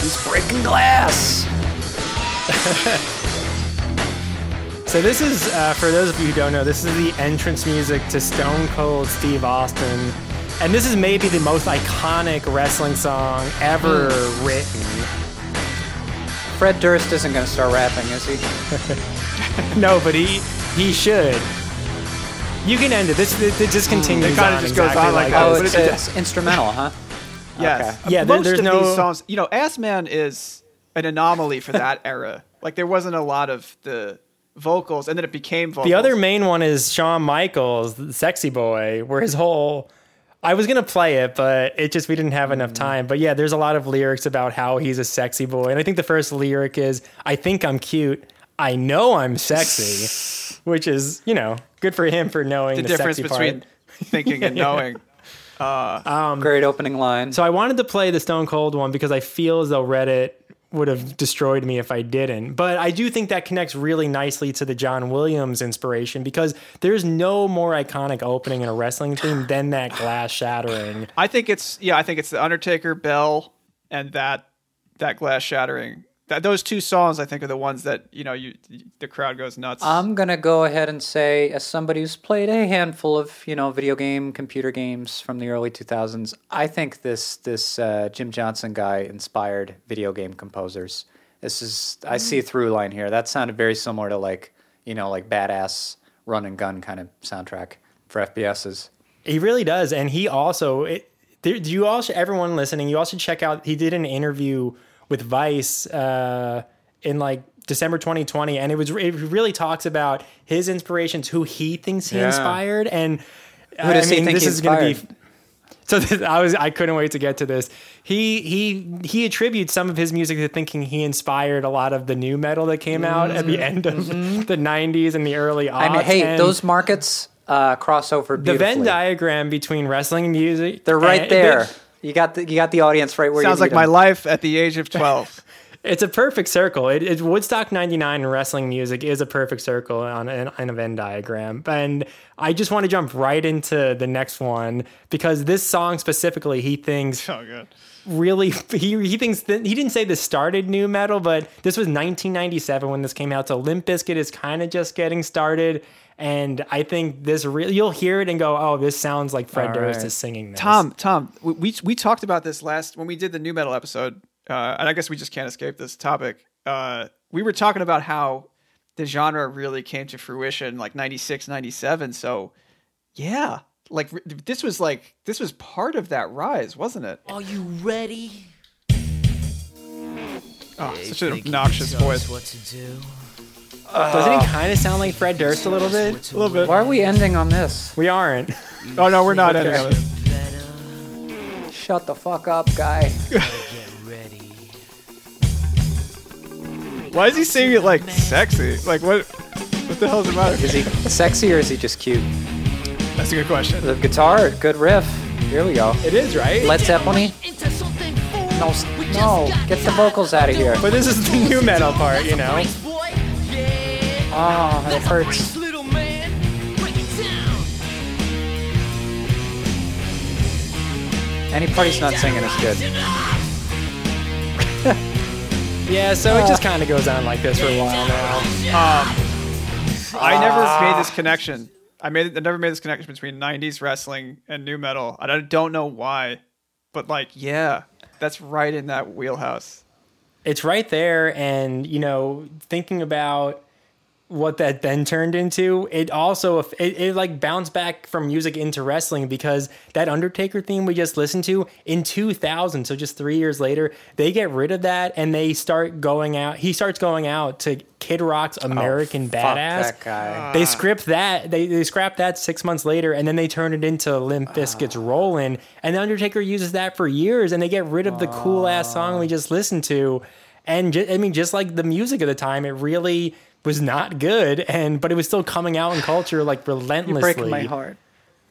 He's breaking glass. So this is, uh, for those of you who don't know, this is the entrance music to Stone Cold Steve Austin. And this is maybe the most iconic wrestling song ever written. Fred Durst isn't going to start rapping, is he? No, but he he should. You can end it. This it, it just continues. It kinda on just goes on like like that. Oh, but it's, it- it's instrumental, huh? Yes. Okay. Yeah, Most there's of no- these songs, you know, Ass Man is an anomaly for that era. Like there wasn't a lot of the vocals, and then it became vocals. The other main one is Shawn Michaels, the sexy boy, where his whole I was gonna play it, but it just we didn't have Mm. enough time. But yeah, there's a lot of lyrics about how he's a sexy boy. And I think the first lyric is I think I'm cute. I know I'm sexy. Which is, you know, good for him for knowing the the, difference sexy between part. thinking and knowing. Great opening line. So I wanted to play the Stone Cold one because I feel as though Reddit would have destroyed me if I didn't. But I do think that connects really nicely to the John Williams inspiration because there's no more iconic opening in a wrestling theme than that glass shattering. I think it's yeah, I think it's the Undertaker bell and that that glass shattering. That those two songs I think are the ones that you know you the crowd goes nuts. I'm gonna go ahead and say, as somebody who's played a handful of you know video game, computer games from the early 2000s, I think this this uh, Jim Johnson guy inspired video game composers. This is I see a through line here. That sounded very similar to like you know like badass run and gun kind of soundtrack for FPSs. He really does, and he also. It, there, you also everyone listening, you also check out. He did an interview with Vice uh, in like December 2020, and it was it really talks about his inspirations, who he thinks he Yeah. inspired, and Who does I he mean, think this he is gonna be. inspired? So this, I was I couldn't wait to get to this. He he he attributes some of his music to thinking he inspired a lot of the nu metal that came out at the end of the 90s and the early aughts. Mm-hmm. I mean, hey, and those markets uh, cross over the. Venn diagram between wrestling and music. They're right and- there. You got the you got the audience right where you're. Sounds like need my 'em. life at the age of twelve. It's a perfect circle. It, it Woodstock '99 and wrestling music is a perfect circle on, an on a Venn diagram. And I just want to jump right into the next one because this song specifically, he thinks oh god. Really he he thinks that he didn't say this started nu metal, but this was 1997 when this came out. So Limp Bizkit is kind of just getting started. And I think this really, you'll hear it and go, oh, this sounds like Fred All Durst right. is singing this. Tom, Tom, we, we we talked about this last when we did the nu metal episode, uh, and I guess we just can't escape this topic. Uh, we were talking about how the genre really came to fruition like 96, 97. So, yeah, like this was like this was part of that rise, wasn't it? Are you ready? Oh, such an obnoxious voice. What to do? Doesn't he kind of sound like Fred Durst a little bit? A little bit. Why are we ending on this? We aren't. Oh no, we're not ending on it. Shut the fuck up, guy. Why is he saying it like sexy? Like what? What the hell is the matter? Is he sexy or is he just cute? That's a good question. The guitar, good riff. Here we go. It is, right? Led Zeppelin. No, no, get the vocals out of here. But this is the nu metal part, you know? Ah, oh, it hurts. Little man, break. Any party's not singing is good. Yeah, so it just ah. kind of goes on like this for a while now. Um, I never made this ah. connection. I made I never made this connection between '90s wrestling and nu metal. I don't- don't know why, but like, yeah, that's right in that wheelhouse. it's right there and you know thinking about what that then turned into it also it, it like bounced back from music into wrestling because that undertaker theme we just listened to in 2000 so just three years later they get rid of that and they start going out he starts going out to kid rock's oh, american Fuck badass. that guy. Ah. they script that they, they scrapped that six months later and then they turn it into limp bizkit's ah. rollin and the undertaker uses that for years and they get rid of the cool ass song we ah. just listened to. And ju- i mean just like the music of the time it really was not good and but it was still coming out in culture like relentlessly. You're relentlessly breaking my heart.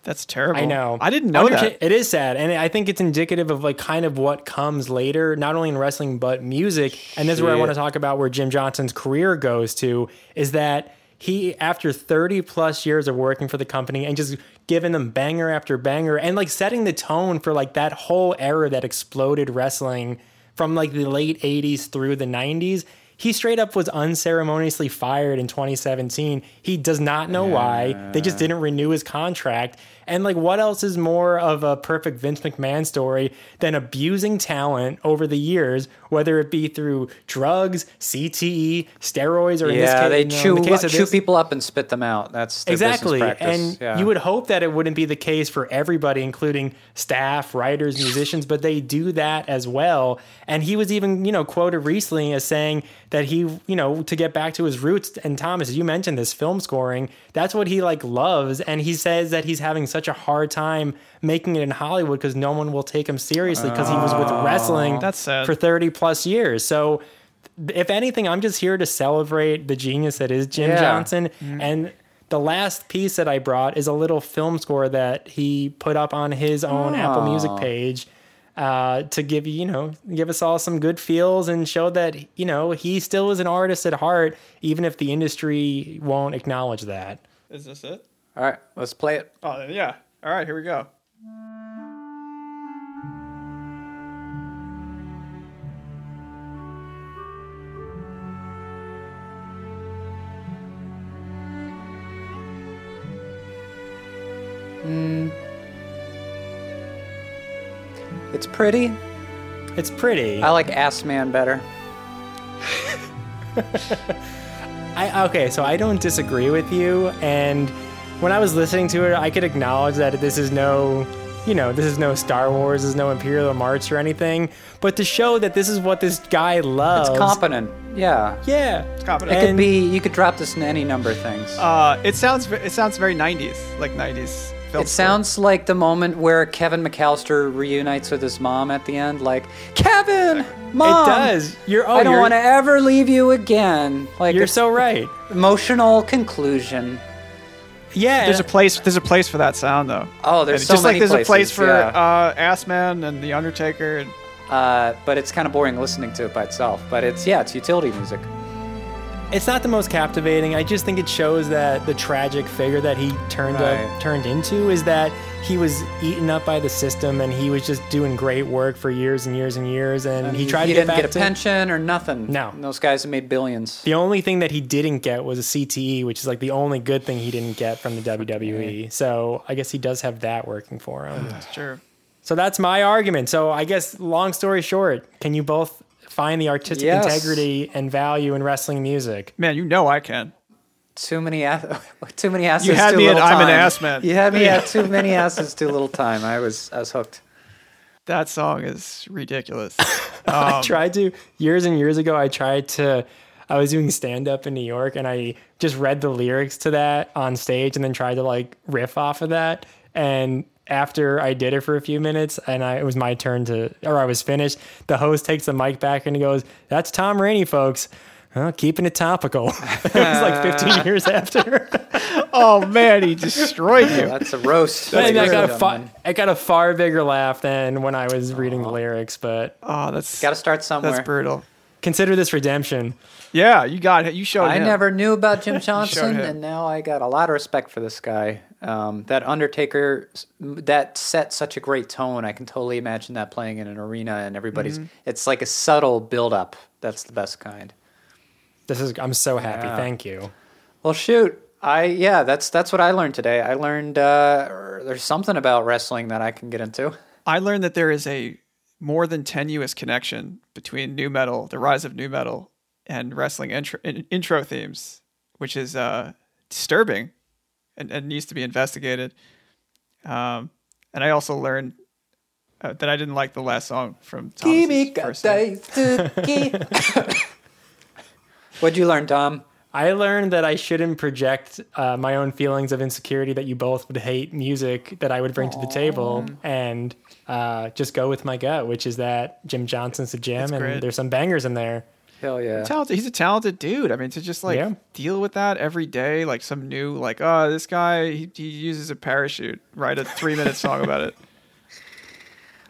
That's terrible. I know. I didn't know Underta- that. It is sad, and I think it's indicative of like kind of what comes later, not only in wrestling but music. And this is where I want to talk about where Jim Johnson's career goes to is that he, after 30 plus years of working for the company and just giving them banger after banger and like setting the tone for like that whole era that exploded wrestling from like the late 80s through the 90s. He straight up was unceremoniously fired in 2017. He does not know why. They just didn't renew his contract. And like, what else is more of a perfect Vince McMahon story than abusing talent over the years, whether it be through drugs, CTE, steroids, or in this Yeah, case, they you know, chew the case of chew this- people up and spit them out. That's exactly and Yeah. you would hope that it wouldn't be the case for everybody including staff writers musicians but they do that as well and he was even you know quoted recently as saying that he you know to get back to his roots. And thomas you mentioned this film scoring. That's what he like loves. And he says that he's having such a hard time making it in hollywood because no one will take him seriously because he was with oh. wrestling That's sad. for 30 plus years. So if anything, I'm just here to celebrate the genius that is Jim Yeah. Johnson. Mm-hmm. And the last piece that I brought is a little film score that he put up on his own Apple Music oh. page uh, to give you, you know, give us all some good feels and show that, you know, he still is an artist at heart, even if the industry won't acknowledge that. Is this it? All right, let's play it. Oh yeah. All right, here we go. Pretty. It's pretty. I like Ass Man better. I okay, so I don't disagree with you. And when I was listening to it, I could acknowledge that this is no, you know, this is no Star Wars, this is no Imperial March or anything. But to show that this is what this guy loves, It's competent. Yeah. yeah, It's competent. It could be. You could drop this in any number of things. Uh, it sounds it sounds very 90s, like 90s. Film it sounds like the moment where Kevin McCallister reunites with his mom at the end, like Kevin, mom. it does. You're oh, I don't want to ever leave you again. Like You're so right. emotional conclusion. Yeah, There's a place. There's a place for that sound though. Oh, there's And so just many like there's places, a place for yeah. uh, Ass Man and the Undertaker. And, Uh, but it's kind of boring listening to it by itself. But it's yeah, it's utility music. It's not the most captivating. I just think it shows that the tragic figure that he turned Right. up, turned into is that he was eaten up by the system and he was just doing great work for years and years and years and, he tried to didn't get back get a to pension or nothing. No. And those guys have made billions. The only thing that he didn't get was a CTE, which is like the only good thing he didn't get from the WWE. So I guess he does have that working for him. that's true. so that's my argument. So I guess long story short, can you both find the artistic Yes. integrity and value in wrestling music? Man, you know I can. Too many, ass- too many asses. You had too me at I'm an ass man. You had me at too many asses, too little time. I was, I was hooked. That song is ridiculous. I Um, tried to years and years ago. I tried to. I was doing stand up in New York, and I just read the lyrics to that on stage, and then tried to like riff off of that. And after I did it for a few minutes, and I, it was my turn to, or I was finished, the host takes the mic back and he goes, "That's Tom Rainey, folks." Huh, keeping it topical. it was like 15 years after. oh man, he destroyed you. That's a roast. I, That's I a got a roast, far. I got a far bigger laugh than when I was reading the lyrics. But Oh, that's Got to start somewhere. that's brutal. consider this redemption. Yeah, you got it. You showed I him. never knew about Jim Johnson, and now I got a lot of respect for this guy. Um, that Undertaker, that set such a great tone. I can totally imagine that playing in an arena, and everybody's. Mm-hmm. It's like a subtle build up That's the best kind. This is I'm so happy. Yeah. Thank you. Well, shoot. I yeah, that's that's what I learned today. I learned uh, there's something about wrestling that I can get into. I learned that there is a more than tenuous connection between nu metal, the rise of nu metal, and wrestling intro, in, intro themes, which is uh, disturbing and, and needs to be investigated. Um, and I also learned uh, that I didn't like the last song from Thomas's first song. What'd you learn, Tom? I learned that I shouldn't project uh, my own feelings of insecurity that you both would hate music that I would bring to the table and uh, just go with my gut, which is that Jim Johnson's a Jim and great. there's some bangers in there. Hell yeah. talented. He's a talented dude. I mean, to just like Yeah. deal with that every day, like some new, like, oh, this guy he, he uses a parachute. Write a three minute song about it.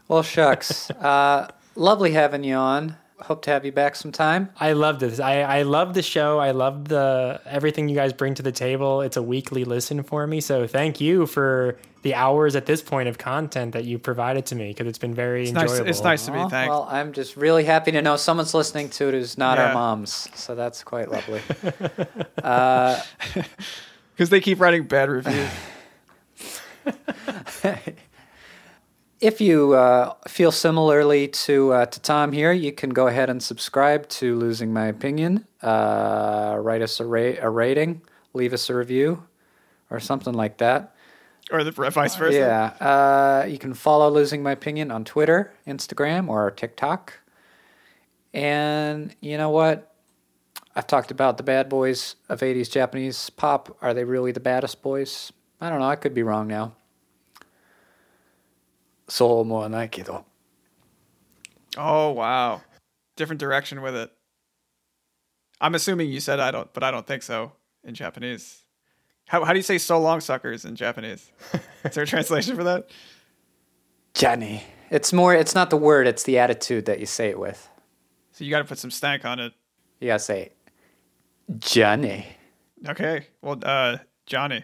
Well, shucks. uh, lovely having you on. Hope to have you back sometime. I love this. I, I love the show. I love the everything you guys bring to the table. It's a weekly listen for me. So thank you for the hours at this point of content that you provided to me because it's been very It's nice. enjoyable. It's nice to be Aw, thanked. Well, I'm just really happy to know someone's listening to it who's not Yeah. our moms. So that's quite lovely. Uh, because they keep writing bad reviews. If you uh, feel similarly to uh, to Tom here, you can go ahead and subscribe to Losing My Opinion. Uh, write us a, ra- a rating, leave us a review, or something like that. or the vice versa. Yeah. Uh, you can follow Losing My Opinion on Twitter, Instagram, or TikTok. And you know what? I've talked about the bad boys of 80s Japanese pop. Are they really the baddest boys? I don't know. I could be wrong now. そう思わないけど。 Oh wow, different direction with it. I'm assuming you said I don't, but I don't think so in Japanese. How how do you say so long suckers in Japanese? Is there a translation for that? Johnny. It's more, it's not the word, it's the attitude that you say it with. So you got to put some stank on it. You gotta say, Johnny. Okay, well, uh, Johnny.